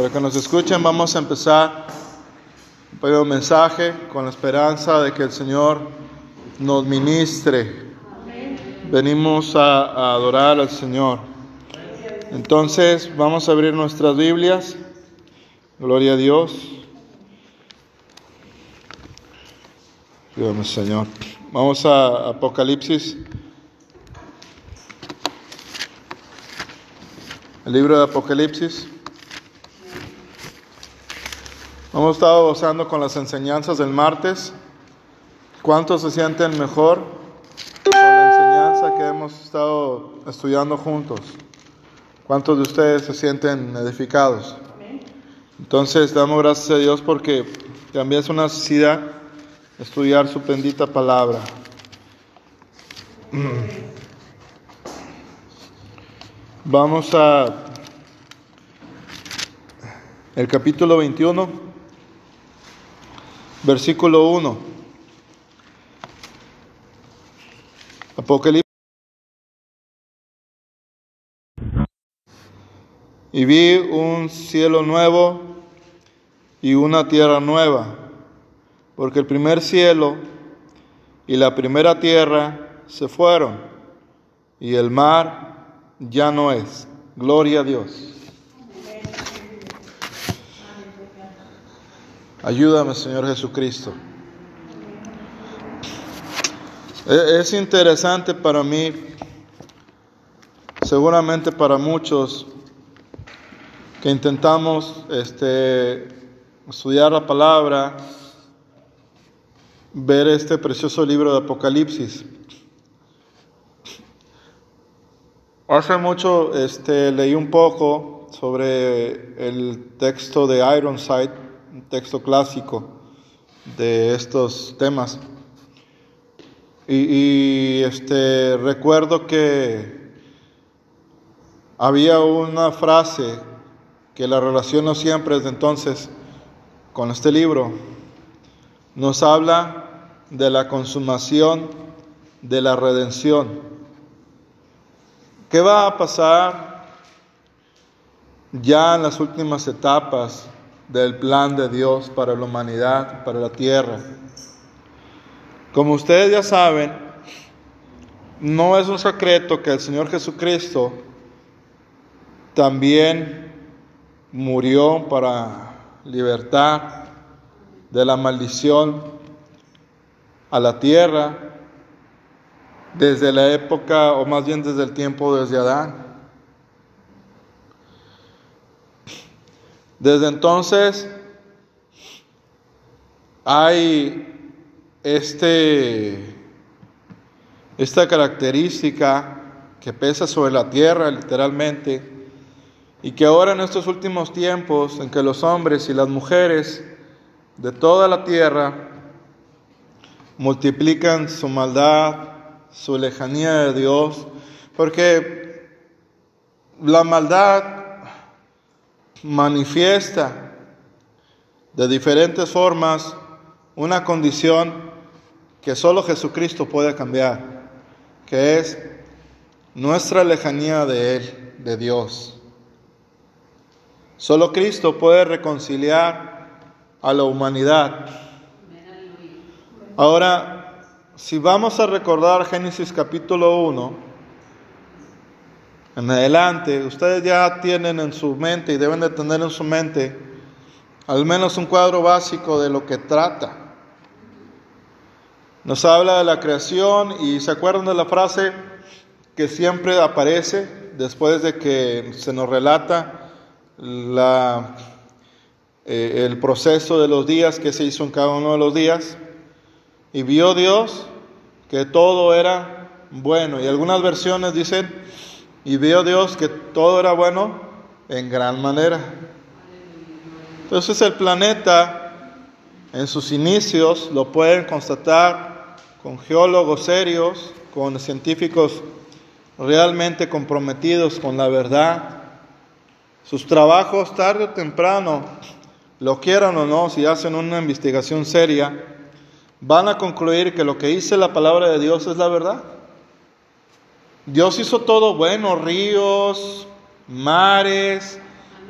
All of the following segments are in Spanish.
Para que nos escuchen, vamos a empezar un pequeño mensaje con la esperanza de que el Señor nos ministre. Venimos a, adorar al Señor. Entonces, vamos a abrir nuestras Biblias. Gloria a Dios. Ayúdame, Señor. Vamos a Apocalipsis. El libro de Apocalipsis. Hemos estado gozando con las enseñanzas del martes. ¿Cuántos se sienten mejor con la enseñanza que hemos estado estudiando juntos? ¿Cuántos de ustedes se sienten edificados? Entonces, damos gracias a Dios porque también es una necesidad estudiar su bendita palabra. Vamos a el capítulo 21, versículo 1. Apocalipsis. Y vi un cielo nuevo y una tierra nueva, porque el primer cielo y la primera tierra se fueron, y el mar ya no es. Gloria a Dios. Ayúdame, Señor Jesucristo. Es interesante para mí, seguramente para muchos, que intentamos este, estudiar la palabra, ver este precioso libro de Apocalipsis. Hace mucho este, leí un poco sobre el texto de Ironside, un texto clásico de estos temas. Y, este, recuerdo que había una frase que la relaciono siempre desde entonces con este libro. Nos habla de la consumación de la redención. ¿Qué va a pasar ya en las últimas etapas del plan de Dios para la humanidad, para la tierra? Como ustedes ya saben, no es un secreto que el Señor Jesucristo también murió para libertar de la maldición a la tierra desde la época, o más bien desde el tiempo desde Adán. Desde entonces hay este, esta característica que pesa sobre la tierra literalmente y que ahora en estos últimos tiempos en que los hombres y las mujeres de toda la tierra multiplican su maldad, su lejanía de Dios, porque la maldad manifiesta de diferentes formas una condición que solo Jesucristo puede cambiar, que es nuestra lejanía de Él, de Dios. Solo Cristo puede reconciliar a la humanidad. Ahora, si vamos a recordar Génesis capítulo 1, en adelante, ustedes ya tienen en su mente y deben de tener en su mente al menos un cuadro básico de lo que trata. Nos habla de la creación y se acuerdan de la frase que siempre aparece después de que se nos relata la, eh, el proceso de los días que se hizo en cada uno de los días. Y vio Dios que todo era bueno. Y algunas versiones dicen, y vio Dios que todo era bueno en gran manera. Entonces el planeta en sus inicios lo pueden constatar con geólogos serios, con científicos realmente comprometidos con la verdad. Sus trabajos tarde o temprano, lo quieran o no, si hacen una investigación seria, van a concluir que lo que dice la palabra de Dios es la verdad. Dios hizo todo bueno, ríos, mares,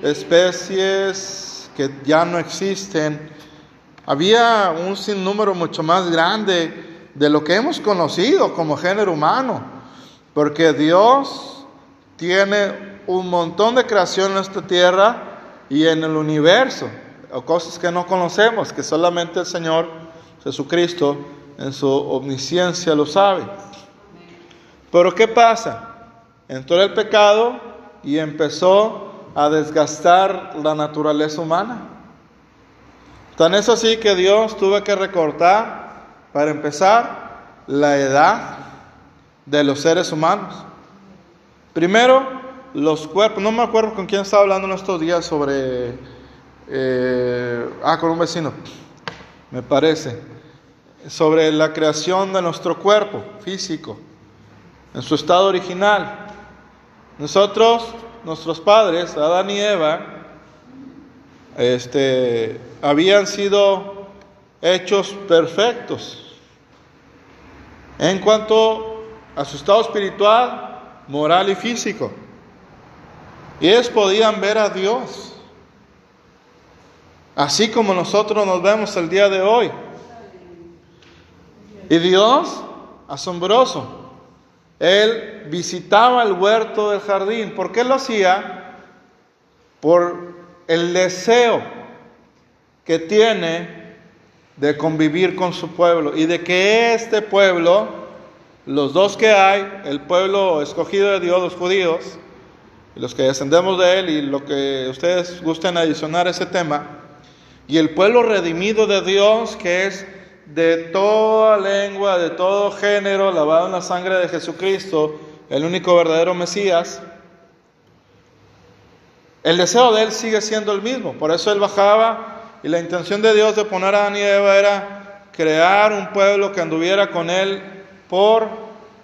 especies que ya no existen. Había un sinnúmero mucho más grande de lo que hemos conocido como género humano, porque Dios tiene un montón de creación en esta tierra y en el universo, o cosas que no conocemos, que solamente el Señor Jesucristo en su omnisciencia lo sabe. Pero ¿qué pasa? Entró el pecado y empezó a desgastar la naturaleza humana. Tan es así que Dios tuvo que recortar, para empezar, la edad de los seres humanos. Primero, los cuerpos. No me acuerdo con quién estaba hablando en estos días sobre... Eh, ah, con un vecino, me parece. Sobre la creación de nuestro cuerpo físico, en su estado original. Nosotros, nuestros padres, Adán y Eva, este, habían sido hechos perfectos en cuanto a su estado espiritual, moral y físico. Y ellos podían ver a Dios, así como nosotros nos vemos el día de hoy. Y Dios, asombroso, Él visitaba el huerto del jardín. ¿Por qué lo hacía? Por el deseo que tiene de convivir con su pueblo y de que este pueblo, los dos que hay, el pueblo escogido de Dios, los judíos, y los que descendemos de él y lo que ustedes gusten adicionar a ese tema, y el pueblo redimido de Dios que es de toda lengua, de todo género, lavado en la sangre de Jesucristo, el único verdadero Mesías, el deseo de él sigue siendo el mismo, por eso él bajaba y la intención de Dios de poner a Adán y Eva era crear un pueblo que anduviera con él por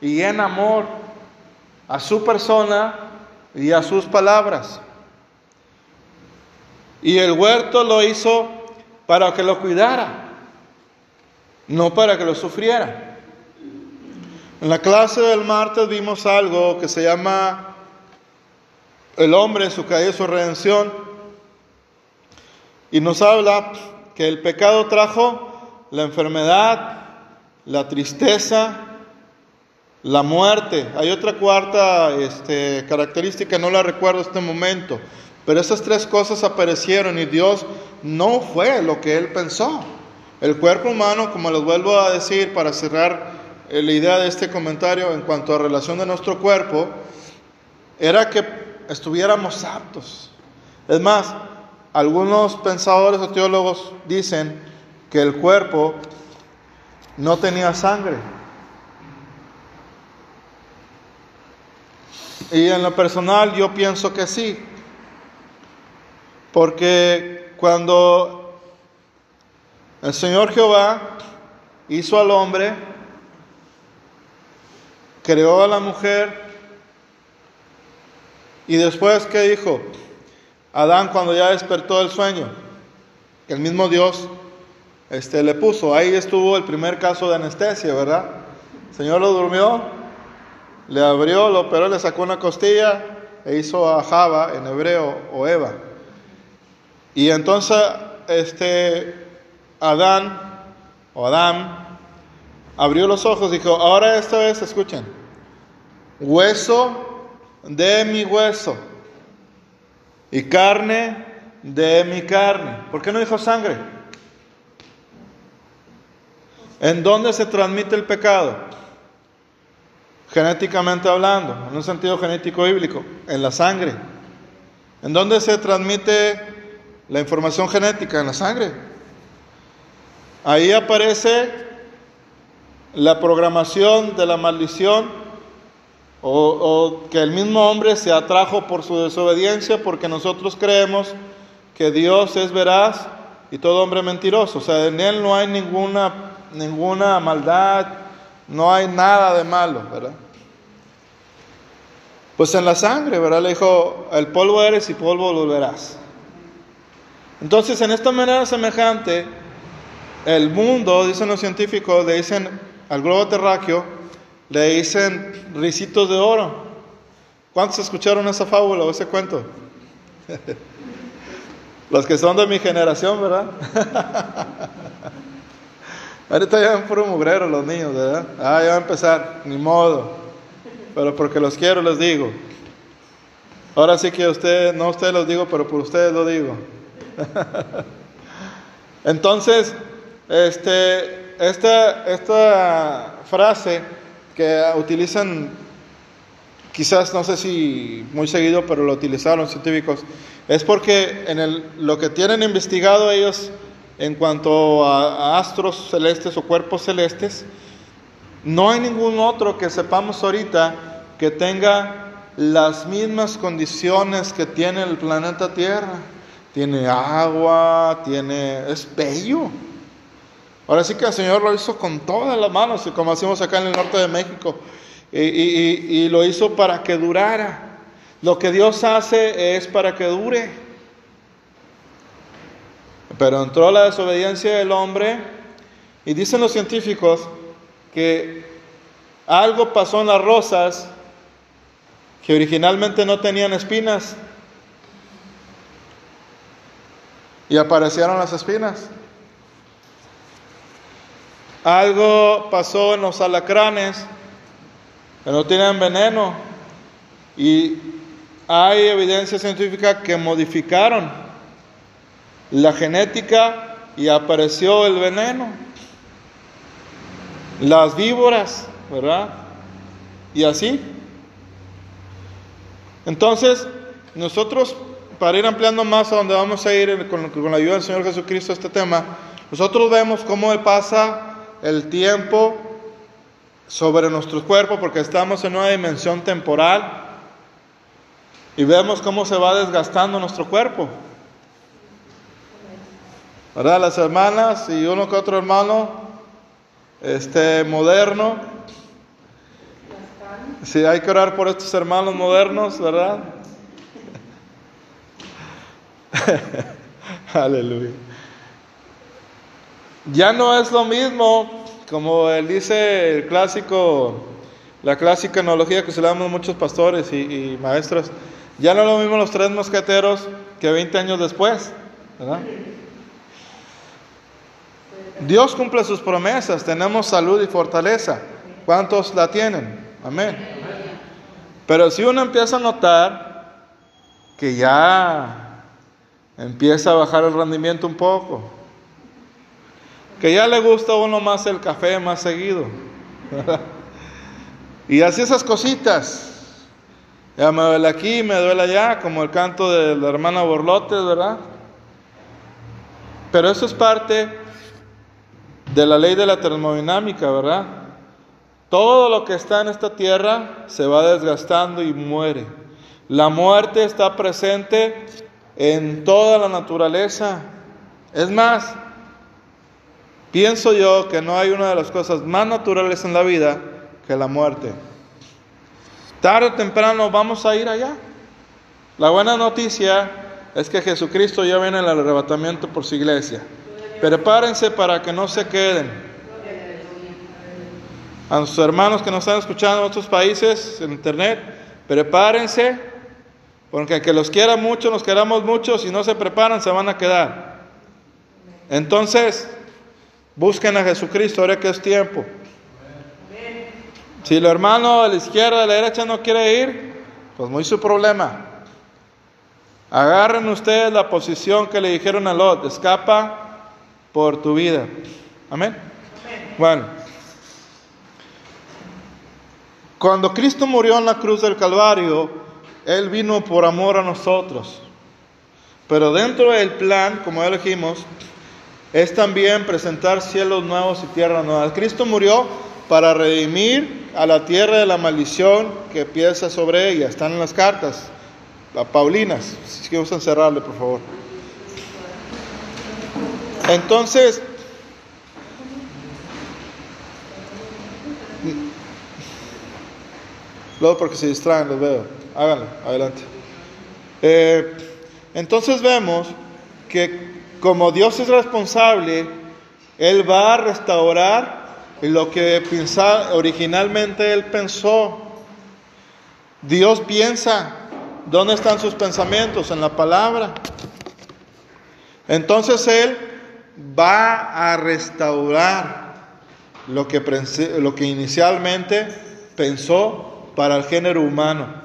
y en amor a su persona y a sus palabras. Y el huerto lo hizo para que lo cuidara, no para que lo sufriera. En la clase del martes vimos algo que se llama el hombre, su caída y su redención. Y nos habla que el pecado trajo la enfermedad, la tristeza, la muerte. Hay otra cuarta este, característica, no la recuerdo en este momento, pero esas tres cosas aparecieron y Dios no fue lo que él pensó. El cuerpo humano, como les vuelvo a decir para cerrar eh, la idea de este comentario en cuanto a relación de nuestro cuerpo, era que estuviéramos aptos. Es más, algunos pensadores o teólogos dicen que el cuerpo no tenía sangre. Y en lo personal yo pienso que sí, porque cuando el Señor Jehová hizo al hombre, creó a la mujer, y después, ¿qué dijo? Adán cuando ya despertó del sueño, el mismo Dios este, le puso. Ahí estuvo el primer caso de anestesia, ¿verdad? El Señor lo durmió, le abrió, lo operó, le sacó una costilla e hizo a Java en hebreo o Eva. Y entonces este Adán o Adán abrió los ojos y dijo, ahora esto es, escuchen, hueso de mi hueso y carne de mi carne. ¿Por qué no dijo sangre? ¿En dónde se transmite el pecado? Genéticamente hablando, en un sentido genético bíblico, en la sangre. ¿En dónde se transmite la información genética? En la sangre. Ahí aparece la programación de la maldición o, que el mismo hombre se atrajo por su desobediencia porque nosotros creemos que Dios es veraz y todo hombre mentiroso. O sea, en él no hay ninguna, ninguna maldad, no hay nada de malo, ¿verdad? Pues en la sangre, ¿verdad? Le dijo, el polvo eres y polvo volverás. Entonces, en esta manera semejante, el mundo, dicen los científicos, le dicen al globo terráqueo, le dicen risitos de oro. ¿Cuántos escucharon esa fábula o ese cuento? Los que son de mi generación, ¿verdad? Ahorita ya van puro mugrero los niños, ¿verdad? Ah, ya va a empezar, ni modo. Pero porque los quiero les digo. Ahora sí que usted, no ustedes los digo, pero por ustedes lo digo. Entonces, este, esta, esta frase que utilizan, quizás no sé si muy seguido, pero lo utilizaron los científicos, es porque en el, lo que tienen investigado ellos en cuanto a, astros celestes o cuerpos celestes, no hay ningún otro que sepamos ahorita que tenga las mismas condiciones que tiene el planeta Tierra. Tiene agua, tiene... es bello. Ahora sí que el Señor lo hizo con todas las manos, como hacemos acá en el norte de México, y, y lo hizo para que durara. Lo que Dios hace es para que dure. Pero entró la desobediencia del hombre y dicen los científicos que algo pasó en las rosas que originalmente no tenían espinas y aparecieron las espinas. Algo pasó en los alacranes que no tienen veneno y hay evidencia científica que modificaron la genética y apareció el veneno. Las víboras, ¿verdad? Y así. Entonces, nosotros, para ir ampliando más a donde vamos a ir con, con la ayuda del Señor Jesucristo este tema, nosotros vemos cómo pasa el tiempo sobre nuestro cuerpo porque estamos en una dimensión temporal y vemos cómo se va desgastando nuestro cuerpo. ¿verdad? Las hermanas y uno que otro hermano, este, moderno. Si hay que orar por estos hermanos modernos, ¿verdad? Aleluya. Ya no es lo mismo, como él dice el clásico, la clásica analogía que se muchos pastores y, maestros, ya no es lo mismo los tres mosqueteros que 20 años después. Dios cumple sus promesas, tenemos salud y fortaleza. ¿Cuántos la tienen? Amén. Pero si uno empieza a notar que ya empieza a bajar el rendimiento un poco, que ya le gusta a uno más el café más seguido, y así esas cositas, ya me duele aquí, me duele allá, como el canto de la hermana Borlotes, ¿verdad? Pero eso es parte de la ley de la termodinámica, ¿verdad? Todo lo que está en esta tierra se va desgastando y muere. La muerte está presente en toda la naturaleza. Es más, pienso yo que no hay una de las cosas más naturales en la vida que la muerte. Tarde o temprano vamos a ir allá. La buena noticia es que Jesucristo ya viene al arrebatamiento por su iglesia. Prepárense para que no se queden. A nuestros hermanos que nos están escuchando en otros países, en internet, prepárense, porque que los quiera mucho, nos queramos mucho, si no se preparan, se van a quedar. Entonces, busquen a Jesucristo, ahora que es tiempo. Si el hermano de la izquierda, de la derecha no quiere ir, pues muy su problema. Agarren ustedes la posición que le dijeron a Lot, escapa por tu vida. Amén. Bueno, cuando Cristo murió en la cruz del Calvario, Él vino por amor a nosotros. Pero dentro del plan, como ya dijimos, es también presentar cielos nuevos y tierra nueva. Cristo murió para redimir a la tierra de la maldición que piensa sobre ella. Están en las cartas, las Paulinas. Si quieren cerrarle, por favor. Entonces, luego porque se distraen, los veo. Háganlo, adelante. Eh, entonces vemos que como Dios es responsable, Él va a restaurar lo que originalmente Él pensó. Dios piensa, ¿dónde están sus pensamientos? En la palabra. Entonces Él va a restaurar lo que, lo que inicialmente pensó para el género humano.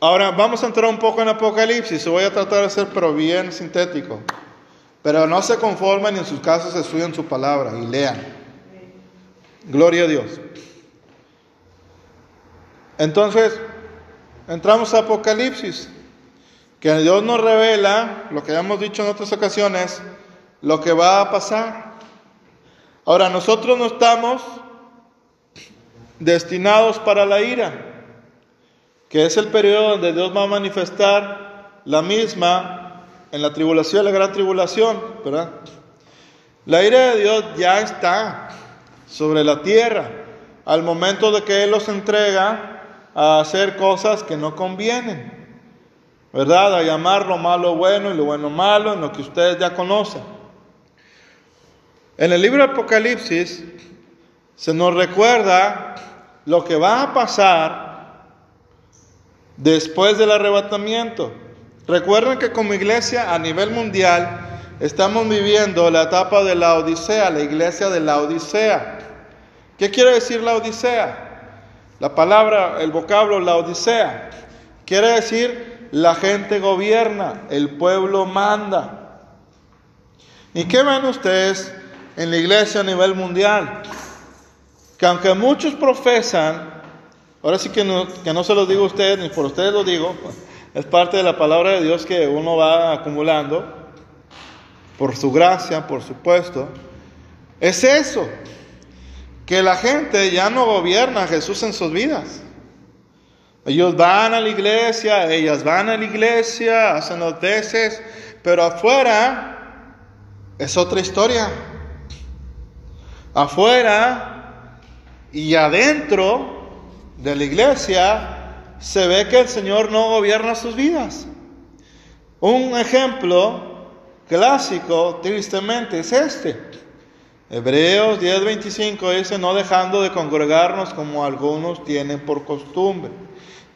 Ahora vamos a entrar un poco en Apocalipsis, voy a tratar de ser pero bien sintético. Pero no se conformen y en sus casos estudian su palabra y lean. Gloria a Dios. Entonces, entramos a Apocalipsis, que Dios nos revela, lo que ya hemos dicho en otras ocasiones, lo que va a pasar. Ahora, nosotros no estamos destinados para la ira, que es el periodo donde Dios va a manifestar la misma en la tribulación, la gran tribulación, ¿verdad? La ira de Dios ya está sobre la tierra al momento de que Él los entrega a hacer cosas que no convienen, ¿verdad? A llamar lo malo bueno y lo bueno malo, en lo que ustedes ya conocen. En el libro de Apocalipsis se nos recuerda lo que va a pasar después del arrebatamiento. Recuerden que como iglesia a nivel mundial estamos viviendo la etapa de la Odisea, la iglesia de la Odisea. ¿Qué quiere decir la Odisea? La palabra, el vocablo la Odisea, quiere decir la gente gobierna, el pueblo manda. ¿Y qué ven ustedes en la iglesia a nivel mundial? Que aunque muchos profesan, ahora sí que no, que no se los digo a ustedes, ni por ustedes lo digo, es parte de la palabra de Dios que uno va acumulando, por su gracia, por supuesto, es eso que la gente ya no gobierna a Jesús en sus vidas. Ellos van a la iglesia, ellas van a la iglesia, hacen los tesis, pero afuera es otra historia. Afuera y adentro de la iglesia se ve que el Señor no gobierna sus vidas. Un ejemplo clásico, tristemente, es este. Hebreos 10:25 dice, no dejando de congregarnos como algunos tienen por costumbre.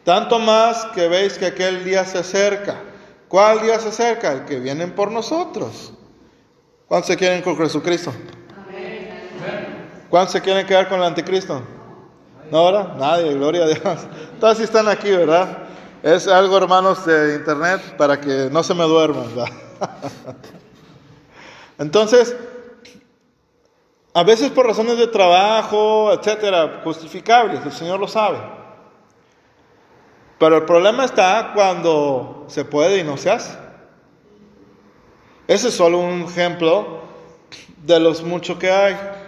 Tanto más que veis que aquel día se acerca. ¿Cuál día se acerca? El que vienen por nosotros. ¿Cuántos se quieren con Jesucristo? ¿Cuántos se quieren quedar con el anticristo? ¿No ahora? Nadie, gloria a Dios. Todos están aquí, ¿verdad? Es algo, hermanos, de internet para que no se me duerman. Entonces, a veces por razones de trabajo, etcétera, justificables, el Señor lo sabe. Pero el problema está cuando se puede y no se hace. Ese es solo un ejemplo de los muchos que hay.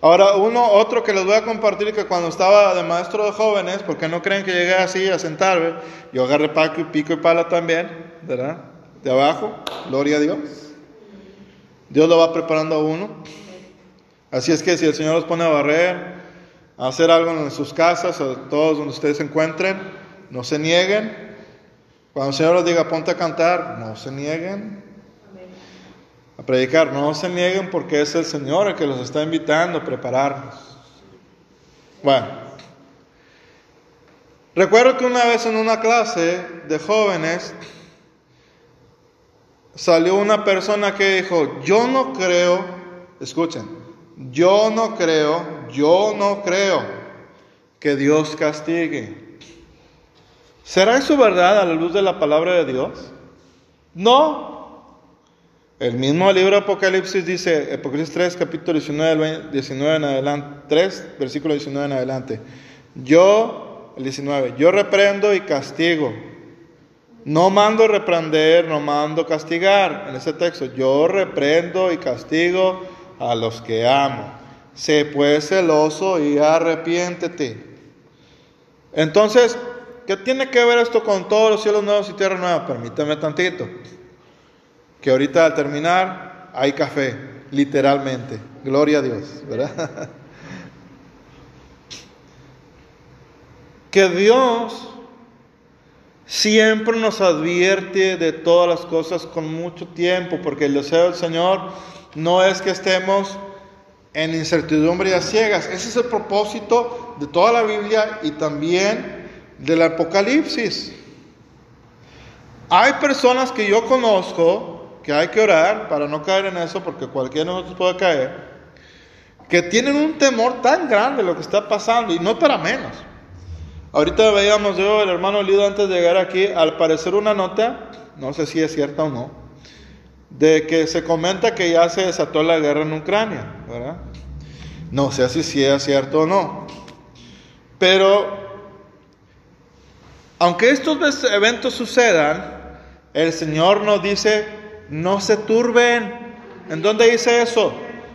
Ahora, uno, otro que les voy a compartir que cuando estaba de maestro de jóvenes, porque no creen que llegué así a sentarme, yo agarré paco y pico y pala también, ¿verdad? De abajo, gloria a Dios. Dios lo va preparando a uno. Así es que si el Señor los pone a barrer, a hacer algo en sus casas o todos donde ustedes se encuentren, no se nieguen. Cuando el Señor les diga ponte a cantar, no se nieguen. A predicar, no se nieguen porque es el Señor el que los está invitando a prepararnos. Bueno, recuerdo que una vez en una clase de jóvenes salió una persona que dijo, yo no creo, escuchen, yo no creo, yo no creo que Dios castigue. ¿Será eso verdad a la luz de la palabra de Dios? No. El mismo libro de Apocalipsis dice, Apocalipsis 3, capítulo 19, 19 en adelante, 3, versículo 19 en adelante. Yo, el 19, yo reprendo y castigo. No mando reprender, no mando castigar. En ese texto, yo reprendo y castigo a los que amo. Sé pues celoso y arrepiéntete. Entonces, ¿qué tiene que ver esto con todos los cielos nuevos y tierra nueva? Permítame tantito. Que ahorita al terminar hay café, literalmente. Gloria a Dios, ¿verdad? que Dios siempre nos advierte de todas las cosas con mucho tiempo, porque el deseo del Señor no es que estemos en incertidumbre y a ciegas. Ese es el propósito de toda la Biblia y también del Apocalipsis. Hay personas que yo conozco que hay que orar para no caer en eso, porque cualquiera de nosotros puede caer, que tienen un temor tan grande de lo que está pasando y no para menos. Ahorita veíamos yo, el hermano Lido, antes de llegar aquí, al parecer una nota, no sé si es cierta o no, de que se comenta que ya se desató la guerra en Ucrania, ¿verdad? No sé si es cierto o no. Pero, aunque estos eventos sucedan, el Señor nos dice, no se turben. ¿En dónde dice eso?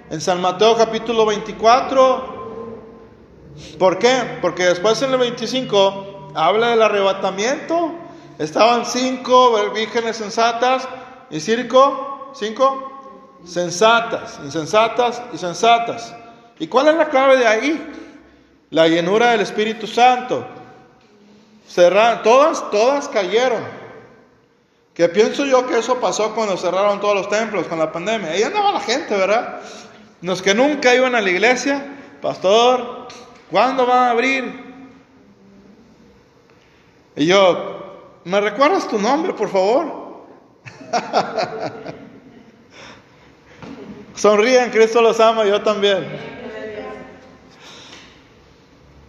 En San Mateo capítulo 24. ¿Por qué? Porque después en el 25 habla del arrebatamiento. Estaban cinco vírgenes sensatas y cinco, cinco sensatas, insensatas y sensatas. ¿Y cuál es la clave de ahí? La llenura del Espíritu Santo. Cerrar, todas, todas cayeron. Que pienso yo que eso pasó cuando cerraron todos los templos con la pandemia. Ahí andaba la gente, ¿verdad? Los que nunca iban a la iglesia, pastor, ¿cuándo van a abrir? Y yo, ¿me recuerdas tu nombre, por favor? Sonríen, Cristo los ama, yo también.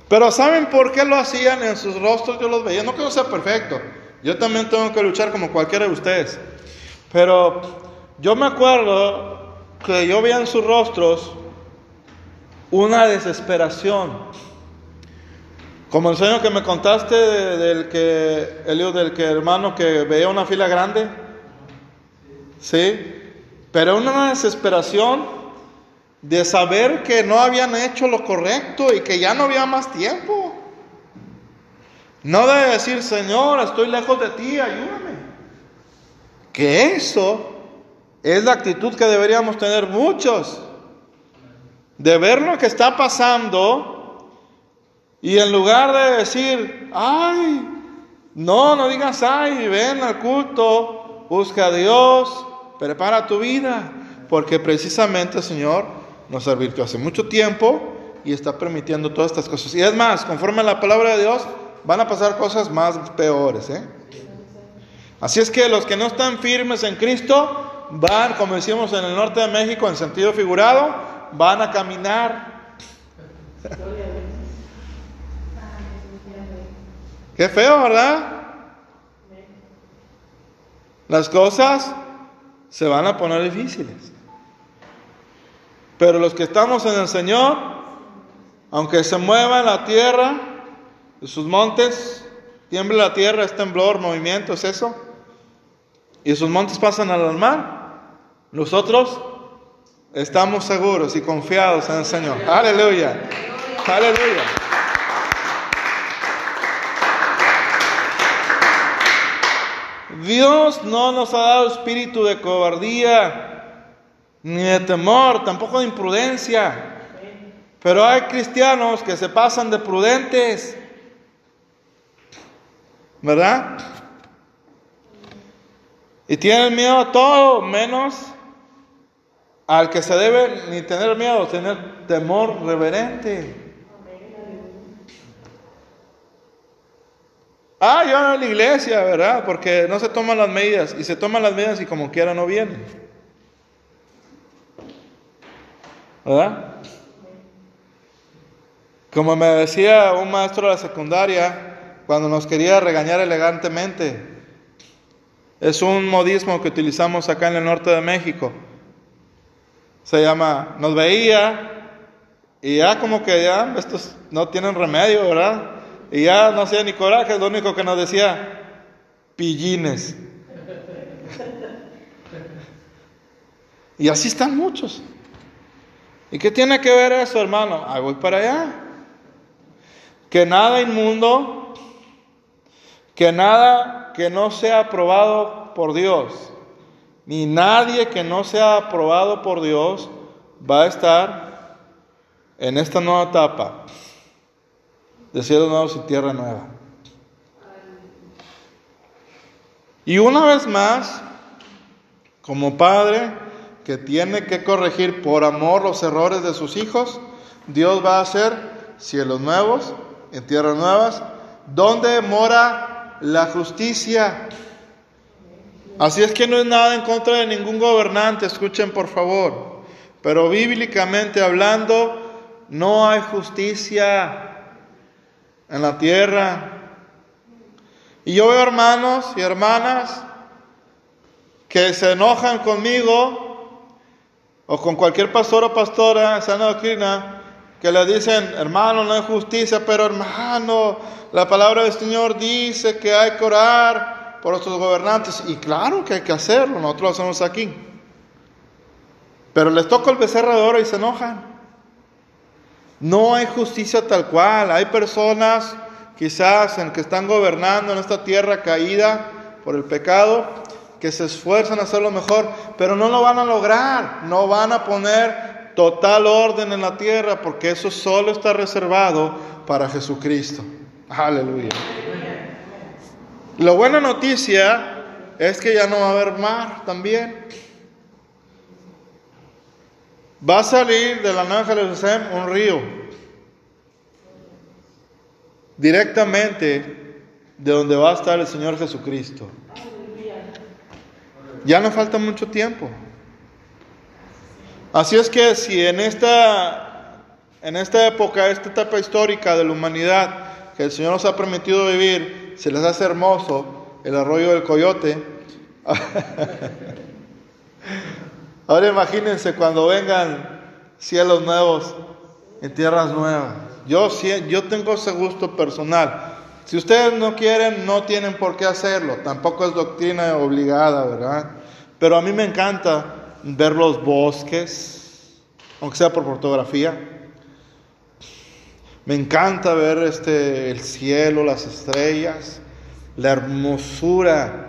Pero ¿saben por qué lo hacían en sus rostros? Yo los veía. No que no sea perfecto. Yo también tengo que luchar como cualquiera de ustedes. Pero yo me acuerdo que yo veía en sus rostros una desesperación. Como el sueño que me contaste del que, el del que hermano que veía una fila grande. Sí. Pero una desesperación de saber que no habían hecho lo correcto y que ya no había más tiempo. No debe decir, Señor, estoy lejos de ti, ayúdame. Que eso es la actitud que deberíamos tener muchos. De ver lo que está pasando y en lugar de decir, ay, no, no digas, ay, ven al culto, busca a Dios, prepara tu vida, porque precisamente el Señor nos advirtió hace mucho tiempo y está permitiendo todas estas cosas. Y es más, conforme a la palabra de Dios, van a pasar cosas más peores. ¿eh? Así es que los que no están firmes en Cristo van, como decimos en el norte de México, en sentido figurado, van a caminar. Qué feo, ¿verdad? Las cosas se van a poner difíciles. Pero los que estamos en el Señor, aunque se mueva la tierra, de sus montes, tiembla la tierra, es temblor, movimiento, es eso. Y sus montes pasan al mar. Nosotros estamos seguros y confiados en el Señor. Aleluya. Aleluya. Dios no nos ha dado espíritu de cobardía, ni de temor, tampoco de imprudencia. Pero hay cristianos que se pasan de prudentes ¿verdad? Y tienen miedo a todo, menos al que se debe ni tener miedo, tener temor reverente. Ah, yo a la iglesia, ¿verdad? Porque no se toman las medidas y se toman las medidas y como quiera no vienen. ¿Verdad? Como me decía un maestro de la secundaria, cuando nos quería regañar elegantemente. Es un modismo que utilizamos acá en el norte de México. Se llama, nos veía y ya como que ya estos no tienen remedio, ¿verdad? Y ya no hacía ni coraje, lo único que nos decía, pillines. Y así están muchos. ¿Y qué tiene que ver eso, hermano? Ahí voy para allá. Que nada inmundo que nada que no sea aprobado por Dios, ni nadie que no sea aprobado por Dios va a estar en esta nueva etapa de cielos nuevos y tierra nueva. Y una vez más, como padre que tiene que corregir por amor los errores de sus hijos, Dios va a hacer cielos nuevos y tierras nuevas, donde mora la justicia. Así es que no es nada en contra de ningún gobernante, escuchen por favor. Pero bíblicamente hablando, no hay justicia en la tierra. Y yo veo hermanos y hermanas que se enojan conmigo o con cualquier pastor o pastora en sana doctrina que le dicen, hermano, no hay justicia, pero hermano, la palabra del Señor dice que hay que orar por nuestros gobernantes. Y claro que hay que hacerlo, nosotros lo hacemos aquí. Pero les toca el becerro de oro y se enojan. No hay justicia tal cual. Hay personas quizás en que están gobernando en esta tierra caída por el pecado, que se esfuerzan a hacerlo mejor, pero no lo van a lograr. No van a poner total orden en la tierra, porque eso solo está reservado para Jesucristo. Aleluya. La buena noticia es que ya no va a haber mar también. Va a salir de la Nueva Jerusalén un río directamente de donde va a estar el Señor Jesucristo. Ya no falta mucho tiempo. Así es que si en esta, en esta época, esta etapa histórica de la humanidad que el Señor nos ha permitido vivir, se les hace hermoso el arroyo del coyote, ahora imagínense cuando vengan cielos nuevos en tierras nuevas. Yo, yo tengo ese gusto personal. Si ustedes no quieren, no tienen por qué hacerlo. Tampoco es doctrina obligada, ¿verdad? Pero a mí me encanta ver los bosques, aunque sea por fotografía. Me encanta ver este, el cielo, las estrellas, la hermosura.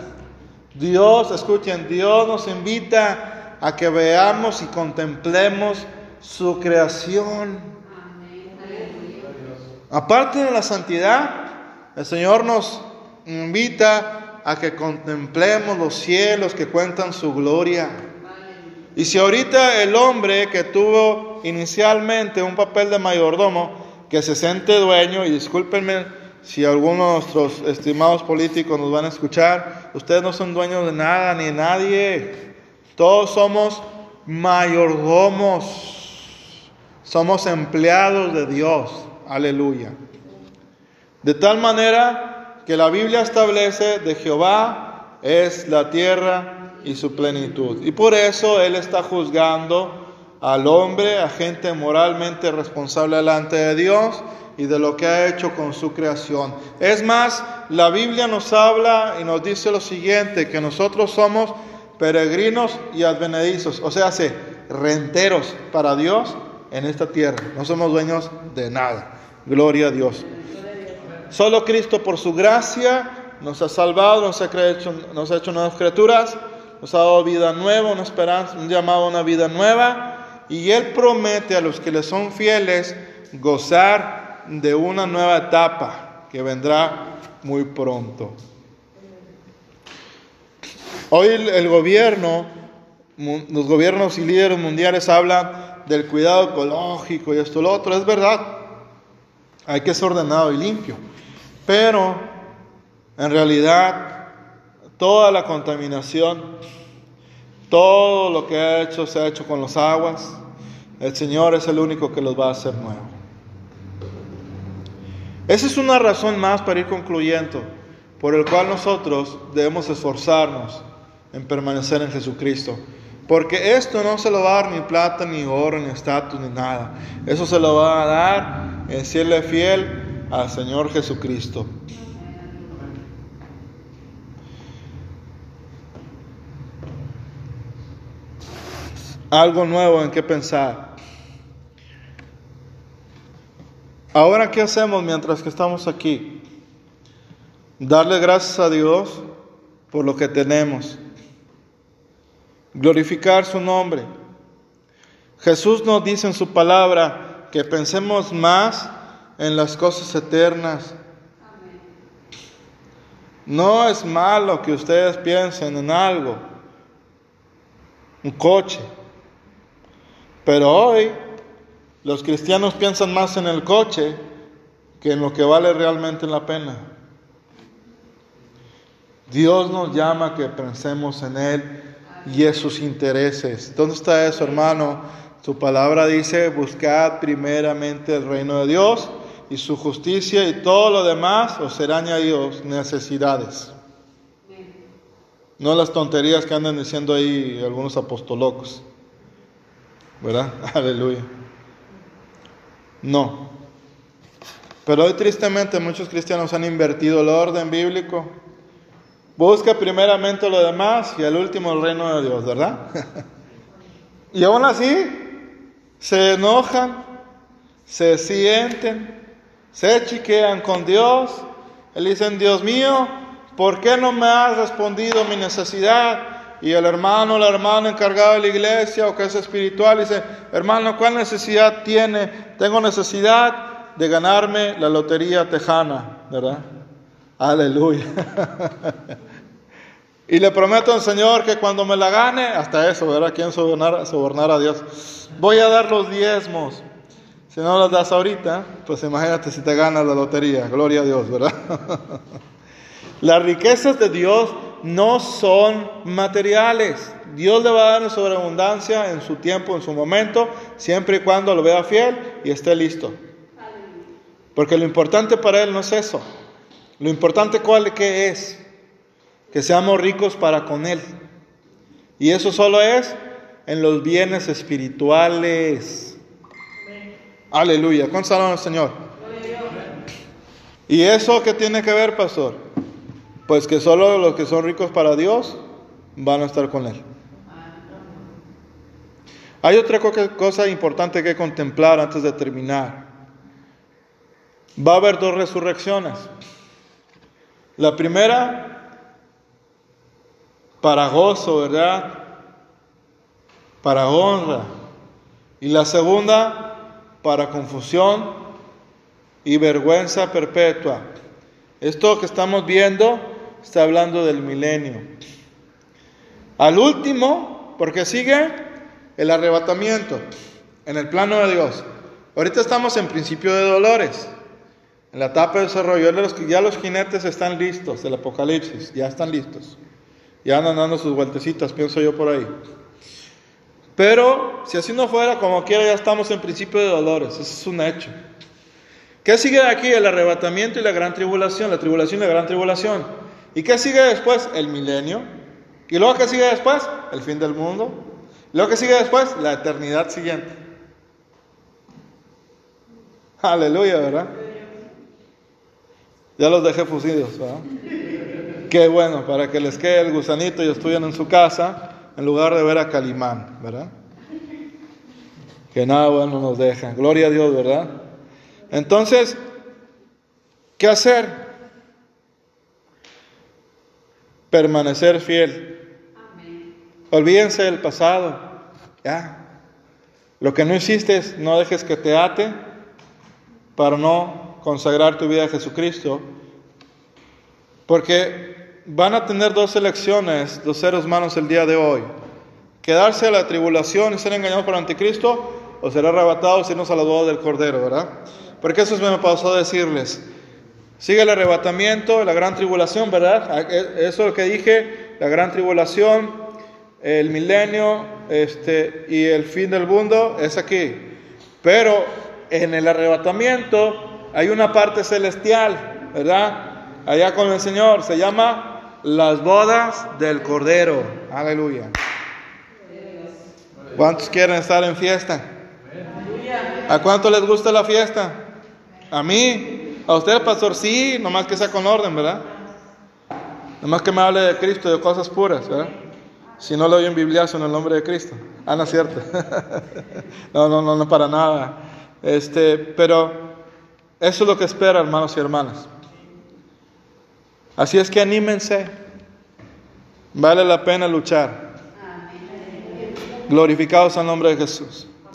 Dios, escuchen, Dios nos invita a que veamos y contemplemos su creación. Aparte de la santidad, el Señor nos invita a que contemplemos los cielos que cuentan su gloria. Y si ahorita el hombre que tuvo inicialmente un papel de mayordomo, que se siente dueño, y discúlpenme si algunos de nuestros estimados políticos nos van a escuchar, ustedes no son dueños de nada ni de nadie. Todos somos mayordomos, somos empleados de Dios. Aleluya. De tal manera que la Biblia establece de Jehová es la tierra y su plenitud. Y por eso Él está juzgando al hombre, a gente moralmente responsable delante de Dios y de lo que ha hecho con su creación. Es más, la Biblia nos habla y nos dice lo siguiente, que nosotros somos peregrinos y advenedizos, o sea, se renteros para Dios en esta tierra. No somos dueños de nada. Gloria a Dios. Solo Cristo por su gracia nos ha salvado, nos ha hecho, nos ha hecho nuevas criaturas nos ha dado vida nueva, una esperanza, un llamado a una vida nueva. Y Él promete a los que le son fieles gozar de una nueva etapa que vendrá muy pronto. Hoy el, gobierno, los gobiernos y líderes mundiales hablan del cuidado ecológico y esto lo otro. Es verdad, hay que ser ordenado y limpio. Pero en realidad Toda la contaminación, todo lo que ha hecho se ha hecho con las aguas. El Señor es el único que los va a hacer nuevo. Esa es una razón más para ir concluyendo, por el cual nosotros debemos esforzarnos en permanecer en Jesucristo. Porque esto no se lo va a dar ni plata, ni oro, ni estatus, ni nada. Eso se lo va a dar en serle fiel al Señor Jesucristo. Algo nuevo en qué pensar. Ahora, ¿qué hacemos mientras que estamos aquí? Darle gracias a Dios por lo que tenemos. Glorificar su nombre. Jesús nos dice en su palabra que pensemos más en las cosas eternas. No es malo que ustedes piensen en algo, un coche, pero hoy los cristianos piensan más en el coche que en lo que vale realmente la pena. Dios nos llama a que pensemos en Él y en sus intereses. ¿Dónde está eso, hermano? Su palabra dice, buscad primeramente el reino de Dios y su justicia y todo lo demás os será añadido necesidades. No las tonterías que andan diciendo ahí algunos apostolocos. ¿Verdad? Aleluya. No. Pero hoy tristemente muchos cristianos han invertido el orden bíblico. Busca primeramente lo demás y al último el reino de Dios, ¿verdad? y aún así se enojan, se sienten, se chiquean con Dios. Le dicen, Dios mío, ¿por qué no me has respondido mi necesidad? Y el hermano, la hermana encargado de la iglesia o que es espiritual dice, hermano, ¿cuál necesidad tiene? Tengo necesidad de ganarme la lotería tejana, ¿verdad? Aleluya. y le prometo al Señor que cuando me la gane, hasta eso, ¿verdad? ¿Quién sobornar a Dios? Voy a dar los diezmos. Si no los das ahorita, pues imagínate si te ganas la lotería. Gloria a Dios, ¿verdad? Las riquezas de Dios no son materiales. Dios le va a dar sobreabundancia en su tiempo, en su momento, siempre y cuando lo vea fiel y esté listo. Porque lo importante para Él no es eso. Lo importante cuál que es que seamos ricos para con Él. Y eso solo es en los bienes espirituales. Aleluya. ¿Cuántos al Señor? ¿Y eso qué tiene que ver, pastor? Pues que solo los que son ricos para Dios van a estar con Él. Hay otra cosa importante que contemplar antes de terminar. Va a haber dos resurrecciones. La primera, para gozo, ¿verdad? Para honra. Y la segunda, para confusión y vergüenza perpetua. Esto que estamos viendo está hablando del milenio. Al último, porque sigue el arrebatamiento en el plano de Dios. Ahorita estamos en principio de dolores, en la etapa de desarrollo. Ya los jinetes están listos, el apocalipsis, ya están listos. Ya andan dando sus vueltecitas, pienso yo por ahí. Pero si así no fuera, como quiera, ya estamos en principio de dolores. Eso es un hecho. ¿Qué sigue aquí? El arrebatamiento y la gran tribulación, la tribulación y la gran tribulación. ¿Y qué sigue después? El milenio. ¿Y luego qué sigue después? El fin del mundo. ¿Y luego qué sigue después? La eternidad siguiente. Aleluya, ¿verdad? Ya los dejé fusidos, ¿verdad? Qué bueno, para que les quede el gusanito y estudien en su casa en lugar de ver a Calimán, ¿verdad? Que nada bueno nos deja. Gloria a Dios, ¿verdad? Entonces, ¿qué hacer? Permanecer fiel. Olvídense del pasado. Ya. Lo que no hiciste, no dejes que te ate para no consagrar tu vida a Jesucristo. Porque van a tener dos elecciones los seres humanos el día de hoy. Quedarse a la tribulación y ser engañados por el anticristo o ser arrebatados y irnos a del Cordero, ¿verdad? Porque eso me pasó a decirles. Sigue el arrebatamiento, la gran tribulación, ¿verdad? Ah, e, eso es lo que dije, la gran tribulación, el milenio este, y el fin del mundo es aquí. Pero en el arrebatamiento hay una parte celestial, ¿verdad? Allá con el Señor, se llama las bodas del Cordero. Aleluya. ¿Cuántos quieren estar en fiesta? ¿A cuánto les gusta la fiesta? A mí, a usted, pastor, sí, nomás que sea con orden, ¿verdad? Nomás que me hable de Cristo, de cosas puras, ¿verdad? Si no le doy un bibliazo en el nombre de Cristo. Ah, no es cierto. no, no, no, no para nada. Este, pero eso es lo que espera, hermanos y hermanas. Así es que anímense. Vale la pena luchar. Glorificados al nombre de Jesús.